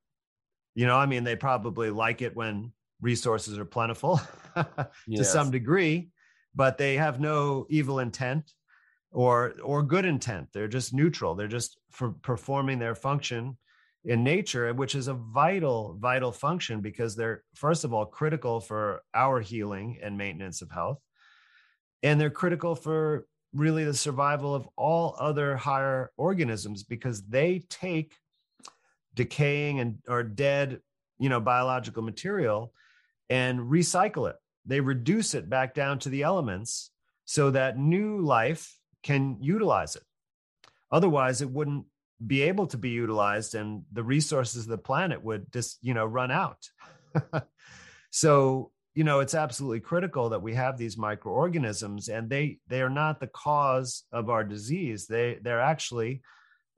You know, I mean, they probably like it when resources are plentiful to yes. some degree, but they have no evil intent or or good intent. They're just neutral. They're just for performing their function in nature, which is a vital, vital function because they're, first of all, critical for our healing and maintenance of health. And they're critical for really the survival of all other higher organisms because they take decaying and or dead you know biological material and recycle it. They reduce it back down to the elements so that new life can utilize it. Otherwise it wouldn't be able to be utilized and the resources of the planet would just you know run out. So you know it's absolutely critical that we have these microorganisms and they they are not the cause of our disease. They they're actually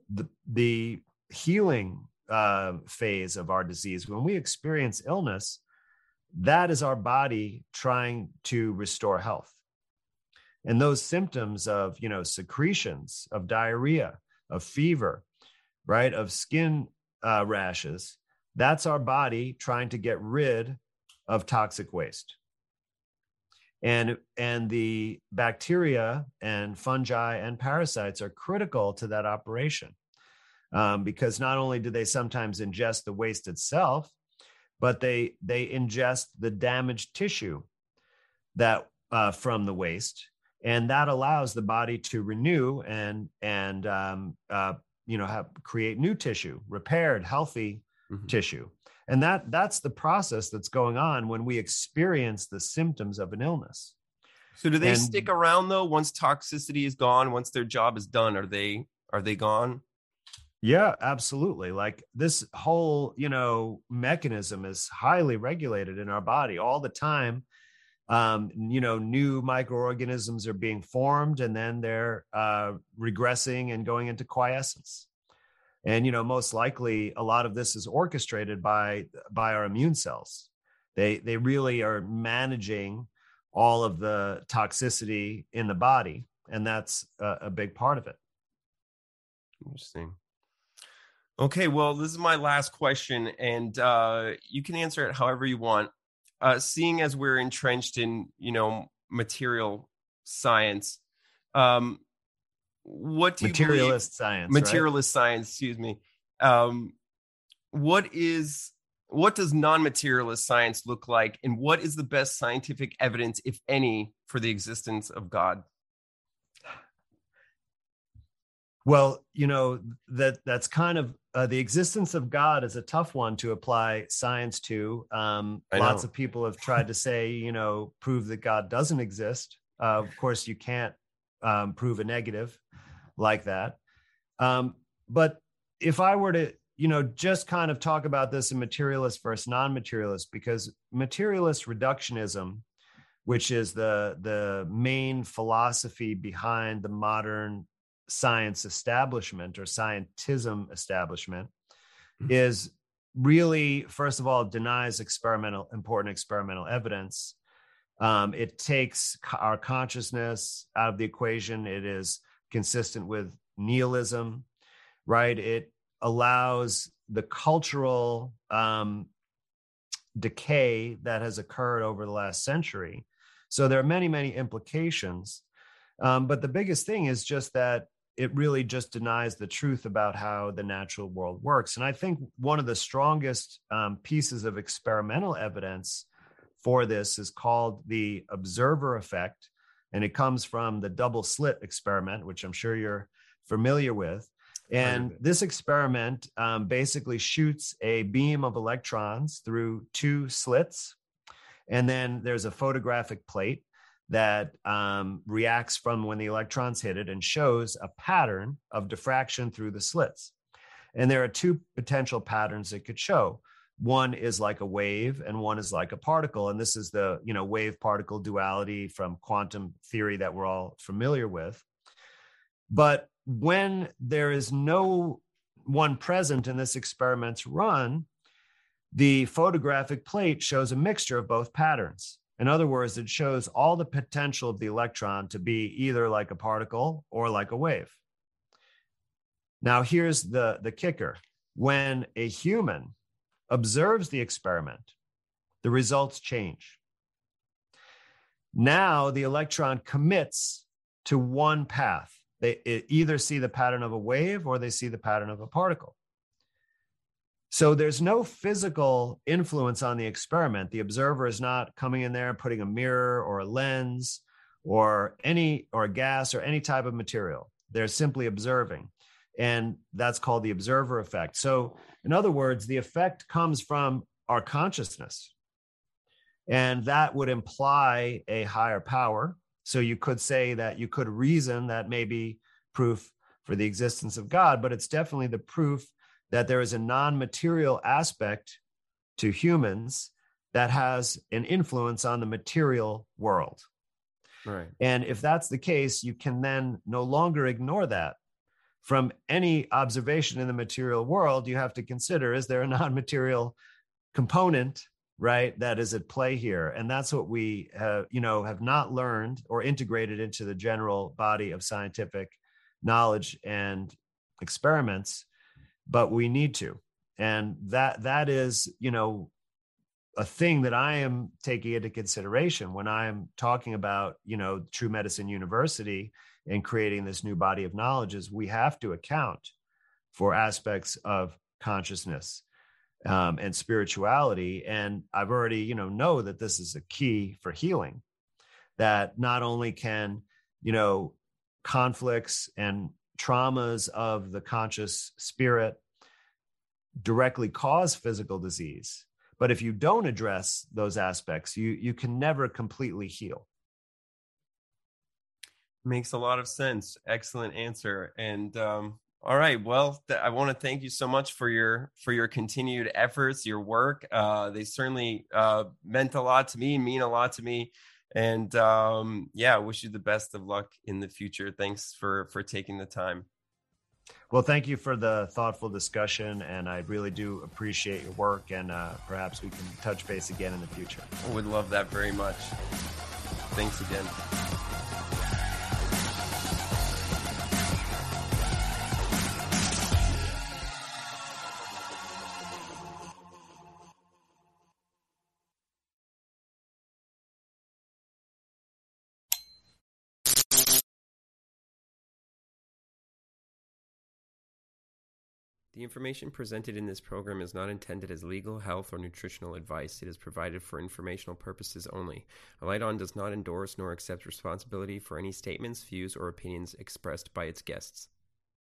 the the healing uh, phase of our disease. When we experience illness that is our body trying to restore health and those symptoms of you know secretions of diarrhea of fever right of skin uh, rashes that's our body trying to get rid of toxic waste. And, and the bacteria and fungi and parasites are critical to that operation um, because not only do they sometimes ingest the waste itself, but they, they ingest the damaged tissue that uh, from the waste and that allows the body to renew and and um, uh, you know have create new tissue repaired healthy mm-hmm. tissue. And that that's the process that's going on when we experience the symptoms of an illness. So do they and, stick around though once toxicity is gone once their job is done are they are they gone yeah absolutely like this whole you know mechanism is highly regulated in our body all the time um, you know new microorganisms are being formed and then they're uh, regressing and going into quiescence. And you know most likely a lot of this is orchestrated by by our immune cells. They they really are managing all of the toxicity in the body and that's a, a big part of it. Interesting okay well this is my last question and uh, you can answer it however you want uh, seeing as we're entrenched in you know material science um, what do materialist believe, science materialist right? science excuse me um, what is what does non-materialist science look like and what is the best scientific evidence if any for the existence of god well you know that that's kind of uh, the existence of god is a tough one to apply science to. Um, lots of people have tried to say you know prove that god doesn't exist. Uh, of course you can't um, prove a negative like that. Um, but if I were to, you know, just kind of talk about this in materialist versus non-materialist, because materialist reductionism, which is the the main philosophy behind the modern science establishment or scientism establishment, mm-hmm. is really first of all denies experimental important experimental evidence um, it takes our consciousness out of the equation. It is consistent with nihilism, right? It allows the cultural um, decay that has occurred over the last century. So there are many, many implications. Um, but the biggest thing is just that it really just denies the truth about how the natural world works. And I think one of the strongest um, pieces of experimental evidence for this is called the observer effect. And it comes from the double slit experiment, which I'm sure you're familiar with. And this experiment um, basically shoots a beam of electrons through two slits. And then there's a photographic plate that um, reacts from when the electrons hit it and shows a pattern of diffraction through the slits. And there are two potential patterns it could show. One is like a wave and one is like a particle. And this is the, you know, wave particle duality from quantum theory that we're all familiar with. But when there is no one present in this experiment's run, the photographic plate shows a mixture of both patterns. In other words, it shows all the potential of the electron to be either like a particle or like a wave. Now, here's the, the kicker when a human observes the experiment, the results change. Now, the electron commits to one path. They either see the pattern of a wave or they see the pattern of a particle. So there's no physical influence on the experiment. The observer is not coming in there and putting a mirror or a lens or any or gas or any type of material. They're simply observing. And that's called the observer effect. So, in other words, the effect comes from our consciousness. And that would imply a higher power. So, you could say that you could reason that may be proof for the existence of God, but it's definitely the proof that there is a non material aspect to humans that has an influence on the material world. Right. And if that's the case, you can then no longer ignore that. From any observation in the material world, you have to consider is there a non material component right that is at play here and that's what we have you know have not learned or integrated into the general body of scientific knowledge and experiments but we need to. And that that is you know a thing that i am taking into consideration when i'm talking about you know true medicine university and creating this new body of knowledge is we have to account for aspects of consciousness um, and spirituality. And i've already you know know that this is a key for healing that not only can you know conflicts and traumas of the conscious spirit directly cause physical disease. But if you don't address those aspects, you, you can never completely heal. Makes a lot of sense. Excellent answer. And um, all right, well, th- I want to thank you so much for your for your continued efforts, your work. Uh, they certainly uh, meant a lot to me, mean a lot to me and um, yeah, wish you the best of luck in the future. Thanks for for taking the time. Well, thank you for the thoughtful discussion, and I really do appreciate your work. And uh, perhaps we can touch base again in the future. I would love that very much. Thanks again. The information presented in this program is not intended as legal, health, or nutritional advice. It is provided for informational purposes only. Alighton does not endorse nor accept responsibility for any statements, views, or opinions expressed by its guests.